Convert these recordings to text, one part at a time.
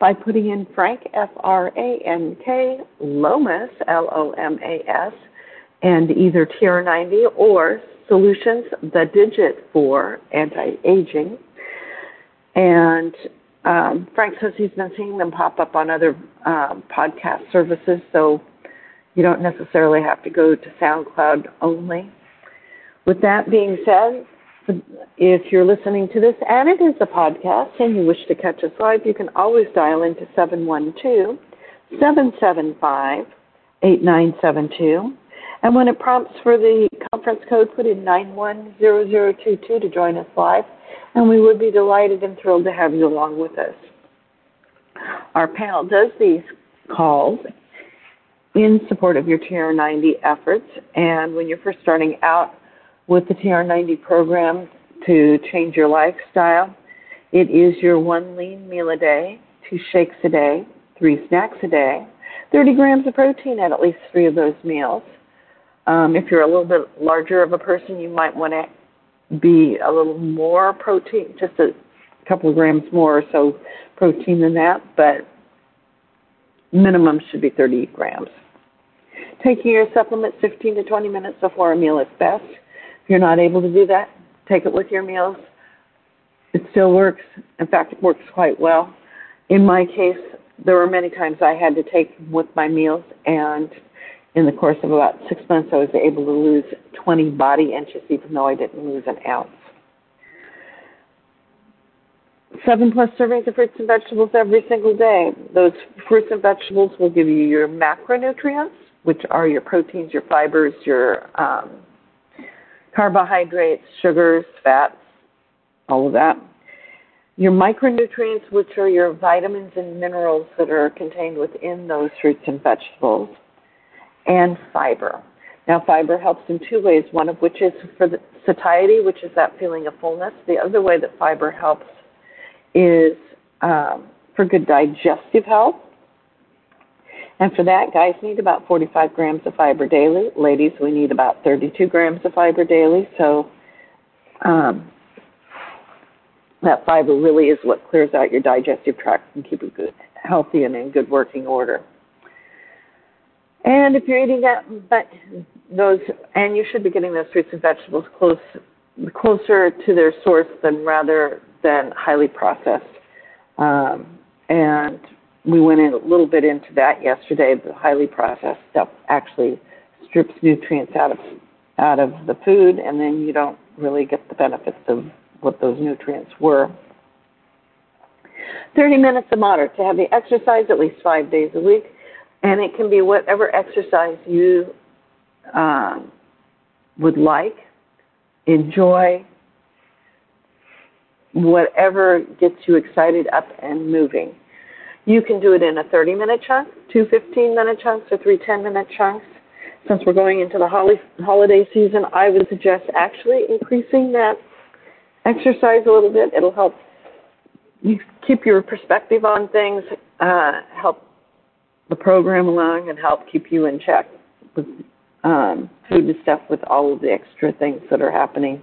by putting in Frank, F R A N K, Lomas, L O M A S, and either TR90 or Solutions, the digit for anti aging. And um, Frank says he's been seeing them pop up on other um, podcast services, so you don't necessarily have to go to SoundCloud only. With that being said, if you're listening to this and it is a podcast and you wish to catch us live, you can always dial into 712 775 8972. And when it prompts for the conference code, put in 910022 to join us live. And we would be delighted and thrilled to have you along with us. Our panel does these calls in support of your TR90 efforts. And when you're first starting out, with the TR90 program to change your lifestyle. It is your one lean meal a day, two shakes a day, three snacks a day, 30 grams of protein at at least three of those meals. Um, if you're a little bit larger of a person, you might want to be a little more protein, just a couple of grams more or so protein than that, but minimum should be 30 grams. Taking your supplements 15 to 20 minutes before a meal is best you're not able to do that, take it with your meals. It still works. In fact, it works quite well. In my case, there were many times I had to take with my meals, and in the course of about six months, I was able to lose 20 body inches, even though I didn't lose an ounce. Seven plus servings of fruits and vegetables every single day. Those fruits and vegetables will give you your macronutrients, which are your proteins, your fibers, your um, carbohydrates, sugars, fats, all of that. Your micronutrients, which are your vitamins and minerals that are contained within those fruits and vegetables, and fiber. Now, fiber helps in two ways, one of which is for satiety, which is that feeling of fullness. The other way that fiber helps is um, for good digestive health. And for that, guys need about 45 grams of fiber daily. Ladies, we need about 32 grams of fiber daily. So um, that fiber really is what clears out your digestive tract and keep it good, healthy and in good working order. And if you're eating that, but those, and you should be getting those fruits and vegetables close, closer to their source than rather than highly processed. Um, and we went in a little bit into that yesterday. The highly processed stuff actually strips nutrients out of out of the food, and then you don't really get the benefits of what those nutrients were. 30 minutes of moderate to the exercise at least five days a week, and it can be whatever exercise you um, would like, enjoy, whatever gets you excited up and moving. You can do it in a 30 minute chunk, two 15 minute chunks, or three 10 minute chunks. Since we're going into the holiday season, I would suggest actually increasing that exercise a little bit. It'll help you keep your perspective on things, uh, help the program along, and help keep you in check with um, food and stuff with all of the extra things that are happening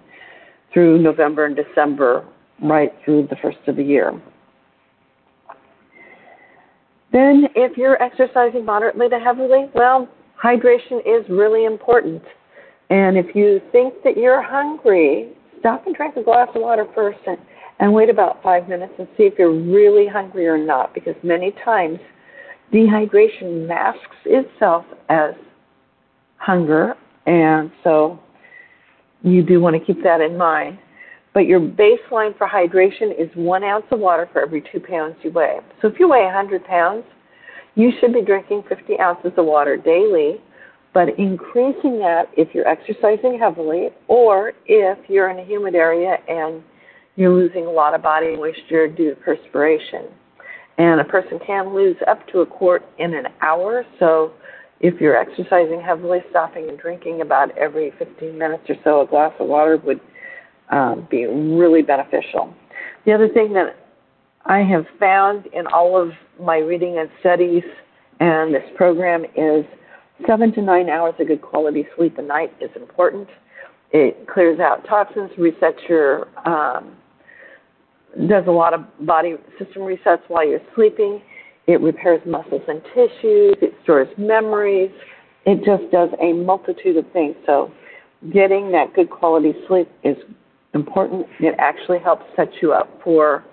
through November and December, right through the first of the year. Then, if you're exercising moderately to heavily, well, hydration is really important. And if you think that you're hungry, stop and drink a glass of water first and, and wait about five minutes and see if you're really hungry or not, because many times dehydration masks itself as hunger, and so you do want to keep that in mind. But your baseline for hydration is one ounce of water for every two pounds you weigh. So if you weigh 100 pounds, you should be drinking 50 ounces of water daily, but increasing that if you're exercising heavily or if you're in a humid area and you're losing a lot of body moisture due to perspiration. And a person can lose up to a quart in an hour, so If you're exercising heavily, stopping and drinking about every 15 minutes or so a glass of water would um, be really beneficial. The other thing that I have found in all of my reading and studies and this program is seven to nine hours of good quality sleep a night is important. It clears out toxins, resets your, um, does a lot of body system resets while you're sleeping. It repairs muscles and tissues. It stores memories. It just does a multitude of things. So, getting that good quality sleep is important. It actually helps set you up for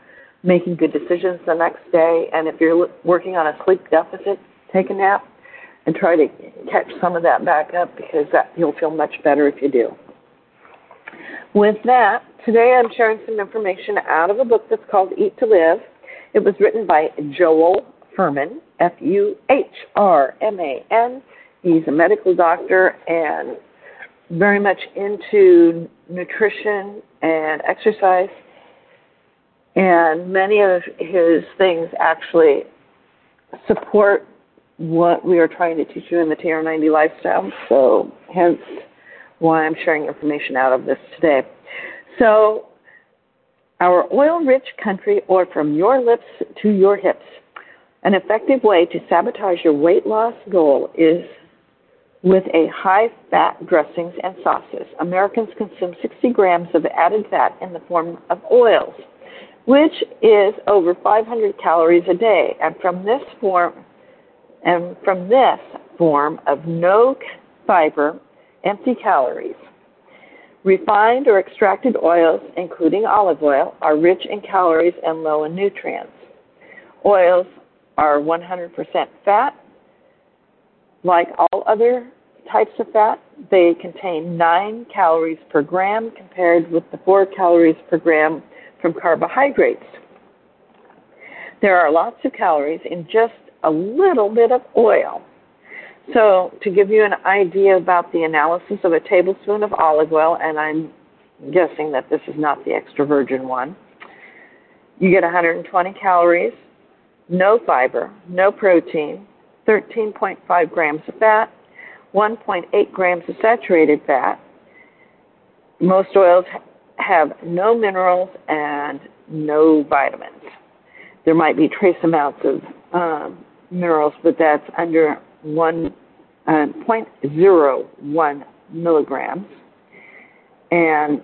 making good decisions the next day. And if you're working on a sleep deficit, take a nap and try to catch some of that back up because that you'll feel much better if you do. With that, today I'm sharing some information out of a book that's called Eat to Live. It was written by Joel Fuhrman, F U H R M A N. He's a medical doctor and very much into nutrition and exercise. And many of his things actually support what we are trying to teach you in the TR90 lifestyle. So, hence why I'm sharing information out of this today. So, our oil rich country, or from your lips to your hips. An effective way to sabotage your weight loss goal is with a high fat dressings and sauces. Americans consume 60 grams of added fat in the form of oils, which is over 500 calories a day. And from this form, and from this form of no fiber, empty calories. Refined or extracted oils, including olive oil, are rich in calories and low in nutrients. Oils are 100% fat. Like all other types of fat, they contain 9 calories per gram compared with the 4 calories per gram from carbohydrates. There are lots of calories in just a little bit of oil. So, to give you an idea about the analysis of a tablespoon of olive oil, and I'm guessing that this is not the extra virgin one, you get 120 calories, no fiber, no protein, 13.5 grams of fat, 1.8 grams of saturated fat. Most oils have no minerals and no vitamins. There might be trace amounts of um, minerals, but that's under one uh, 0.01 milligrams. And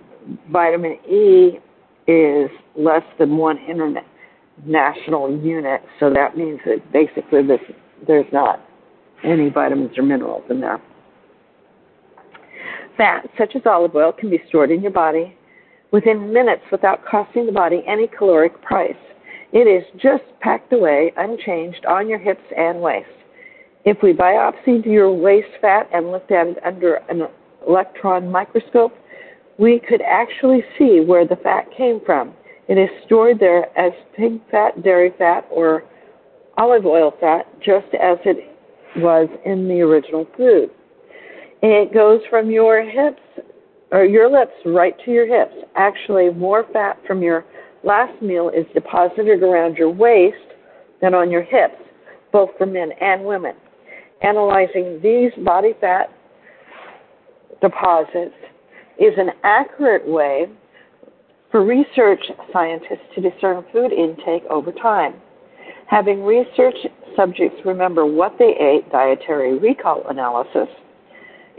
vitamin E is less than one international unit, so that means that basically this, there's not any vitamins or minerals in there. Fat, such as olive oil, can be stored in your body within minutes without costing the body any caloric price. It is just packed away, unchanged, on your hips and waist. If we biopsied your waist fat and looked at it under an electron microscope, we could actually see where the fat came from. It is stored there as pig fat, dairy fat, or olive oil fat, just as it was in the original food. It goes from your hips or your lips right to your hips. Actually, more fat from your last meal is deposited around your waist than on your hips, both for men and women. Analyzing these body fat deposits is an accurate way for research scientists to discern food intake over time. Having research subjects remember what they ate, dietary recall analysis,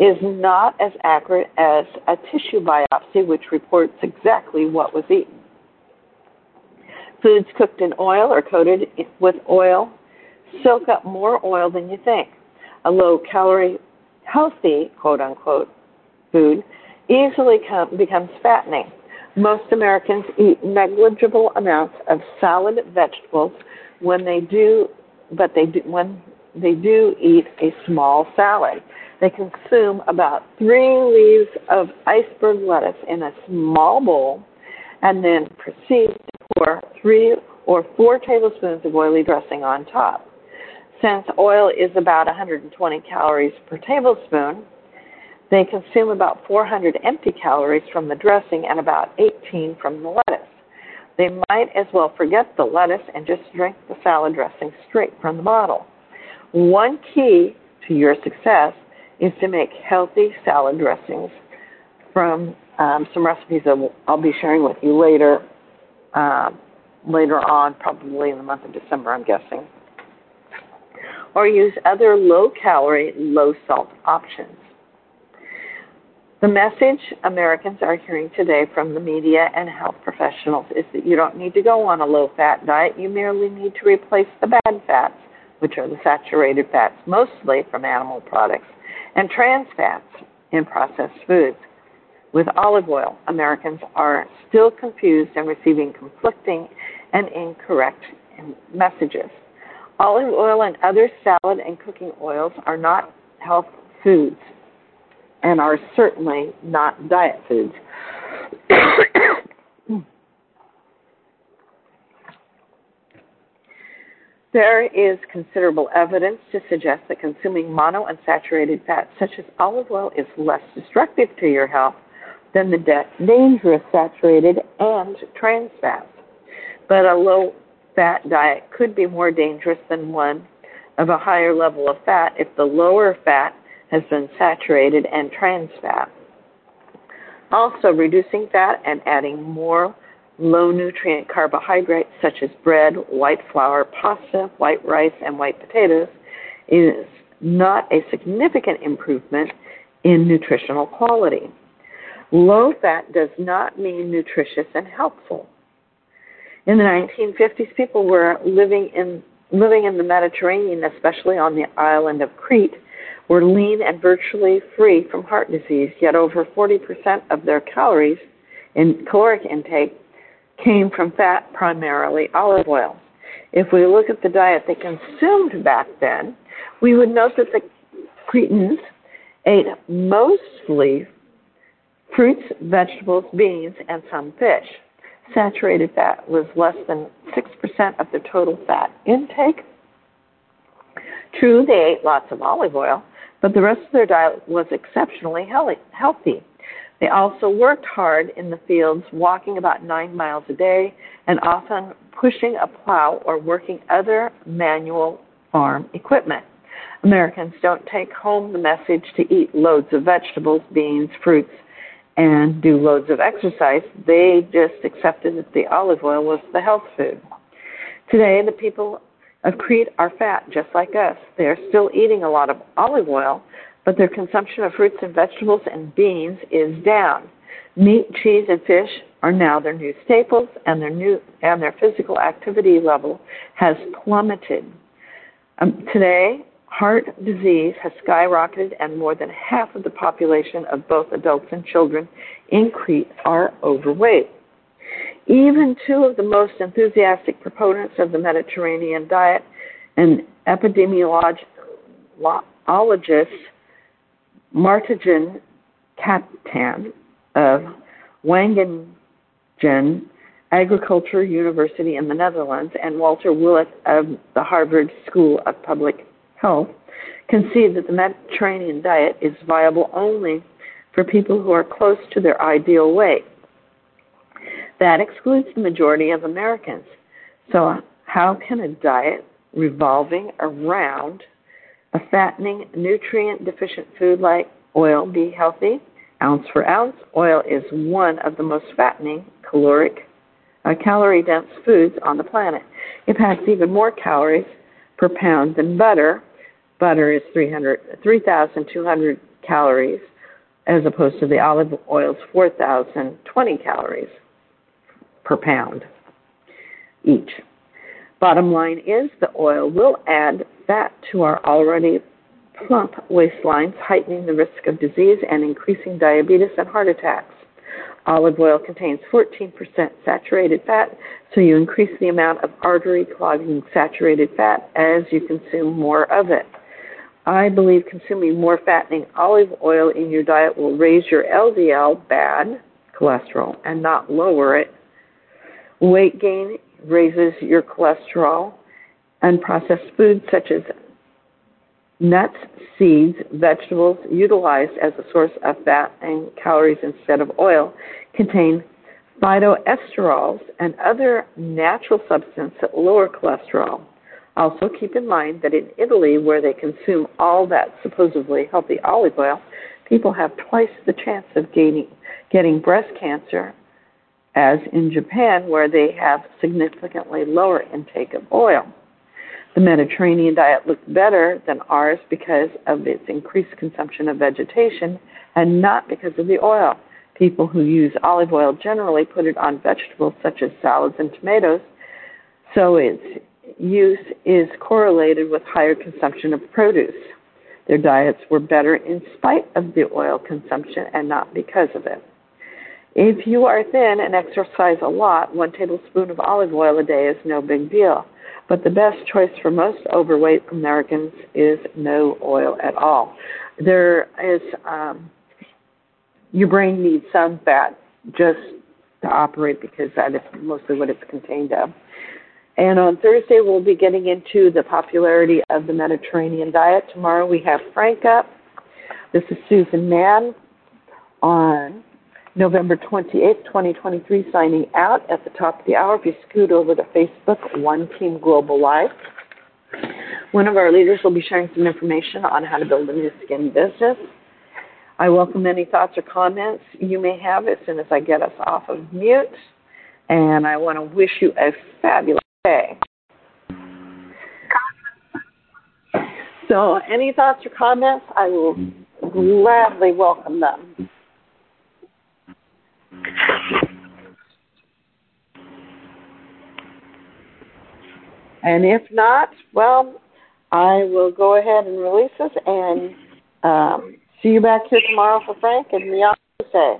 is not as accurate as a tissue biopsy, which reports exactly what was eaten. Foods cooked in oil or coated with oil soak up more oil than you think. A low calorie, healthy, quote unquote, food easily com- becomes fattening. Most Americans eat negligible amounts of solid vegetables when they do, but they do, when they do eat a small salad. They consume about three leaves of iceberg lettuce in a small bowl and then proceed to pour three or four tablespoons of oily dressing on top. Since oil is about 120 calories per tablespoon, they consume about 400 empty calories from the dressing and about 18 from the lettuce. They might as well forget the lettuce and just drink the salad dressing straight from the bottle. One key to your success is to make healthy salad dressings from um, some recipes that I'll be sharing with you later, uh, later on, probably in the month of December, I'm guessing. Or use other low calorie, low salt options. The message Americans are hearing today from the media and health professionals is that you don't need to go on a low fat diet, you merely need to replace the bad fats, which are the saturated fats, mostly from animal products, and trans fats in processed foods. With olive oil, Americans are still confused and receiving conflicting and incorrect messages. Olive oil and other salad and cooking oils are not health foods and are certainly not diet foods. there is considerable evidence to suggest that consuming monounsaturated fats such as olive oil is less destructive to your health than the de- dangerous saturated and trans fats. But a low fat diet could be more dangerous than one of a higher level of fat if the lower fat has been saturated and trans fat. Also, reducing fat and adding more low nutrient carbohydrates such as bread, white flour, pasta, white rice, and white potatoes is not a significant improvement in nutritional quality. Low fat does not mean nutritious and helpful. In the 1950s, people were living in living in the Mediterranean, especially on the island of Crete, were lean and virtually free from heart disease, yet over 40% of their calories in caloric intake came from fat, primarily olive oil. If we look at the diet they consumed back then, we would note that the Cretans ate mostly fruits, vegetables, beans, and some fish. Saturated fat was less than 6% of their total fat intake. True, they ate lots of olive oil, but the rest of their diet was exceptionally healthy. They also worked hard in the fields, walking about nine miles a day, and often pushing a plow or working other manual farm equipment. Americans don't take home the message to eat loads of vegetables, beans, fruits, and do loads of exercise. They just accepted that the olive oil was the health food. Today, the people of Crete are fat, just like us. They are still eating a lot of olive oil, but their consumption of fruits and vegetables and beans is down. Meat, cheese, and fish are now their new staples, and their new and their physical activity level has plummeted. Um, today, heart disease has skyrocketed, and more than half of the population of both adults and children in Crete are overweight. Even two of the most enthusiastic proponents of the Mediterranean diet and epidemiologist Martijn Katan of Wageningen Agriculture University in the Netherlands and Walter Willett of the Harvard School of Public Health concede that the Mediterranean diet is viable only for people who are close to their ideal weight. That excludes the majority of Americans. So, how can a diet revolving around a fattening, nutrient deficient food like oil be healthy? Ounce for ounce, oil is one of the most fattening, caloric, uh, calorie dense foods on the planet. It packs even more calories per pound than butter. Butter is 3,200 calories as opposed to the olive oil's 4,020 calories per pound each. Bottom line is the oil will add fat to our already plump waistlines, heightening the risk of disease and increasing diabetes and heart attacks. Olive oil contains 14% saturated fat, so you increase the amount of artery clogging saturated fat as you consume more of it. I believe consuming more fattening olive oil in your diet will raise your LDL bad cholesterol and not lower it Weight gain raises your cholesterol. Unprocessed foods such as nuts, seeds, vegetables utilized as a source of fat and calories instead of oil contain phytoesterols and other natural substances that lower cholesterol. Also, keep in mind that in Italy, where they consume all that supposedly healthy olive oil, people have twice the chance of gaining, getting breast cancer as in Japan, where they have significantly lower intake of oil. The Mediterranean diet looks better than ours because of its increased consumption of vegetation and not because of the oil. People who use olive oil generally put it on vegetables such as salads and tomatoes, so its use is correlated with higher consumption of produce. Their diets were better in spite of the oil consumption and not because of it. If you are thin and exercise a lot, one tablespoon of olive oil a day is no big deal. But the best choice for most overweight Americans is no oil at all. There is, um, your brain needs some fat just to operate because that is mostly what it's contained of. And on Thursday, we'll be getting into the popularity of the Mediterranean diet. Tomorrow, we have Frank up. This is Susan Mahon on November 28th, 2023, signing out at the top of the hour. If you scoot over to Facebook, One Team Global Life. One of our leaders will be sharing some information on how to build a Nu Skin business. I welcome any thoughts or comments you may have as soon as I get us off of mute. And I want to wish you a fabulous day. So, any thoughts or comments, I will gladly welcome them. And if not, well, I will go ahead and release this and um, see you back here tomorrow for Frank and say.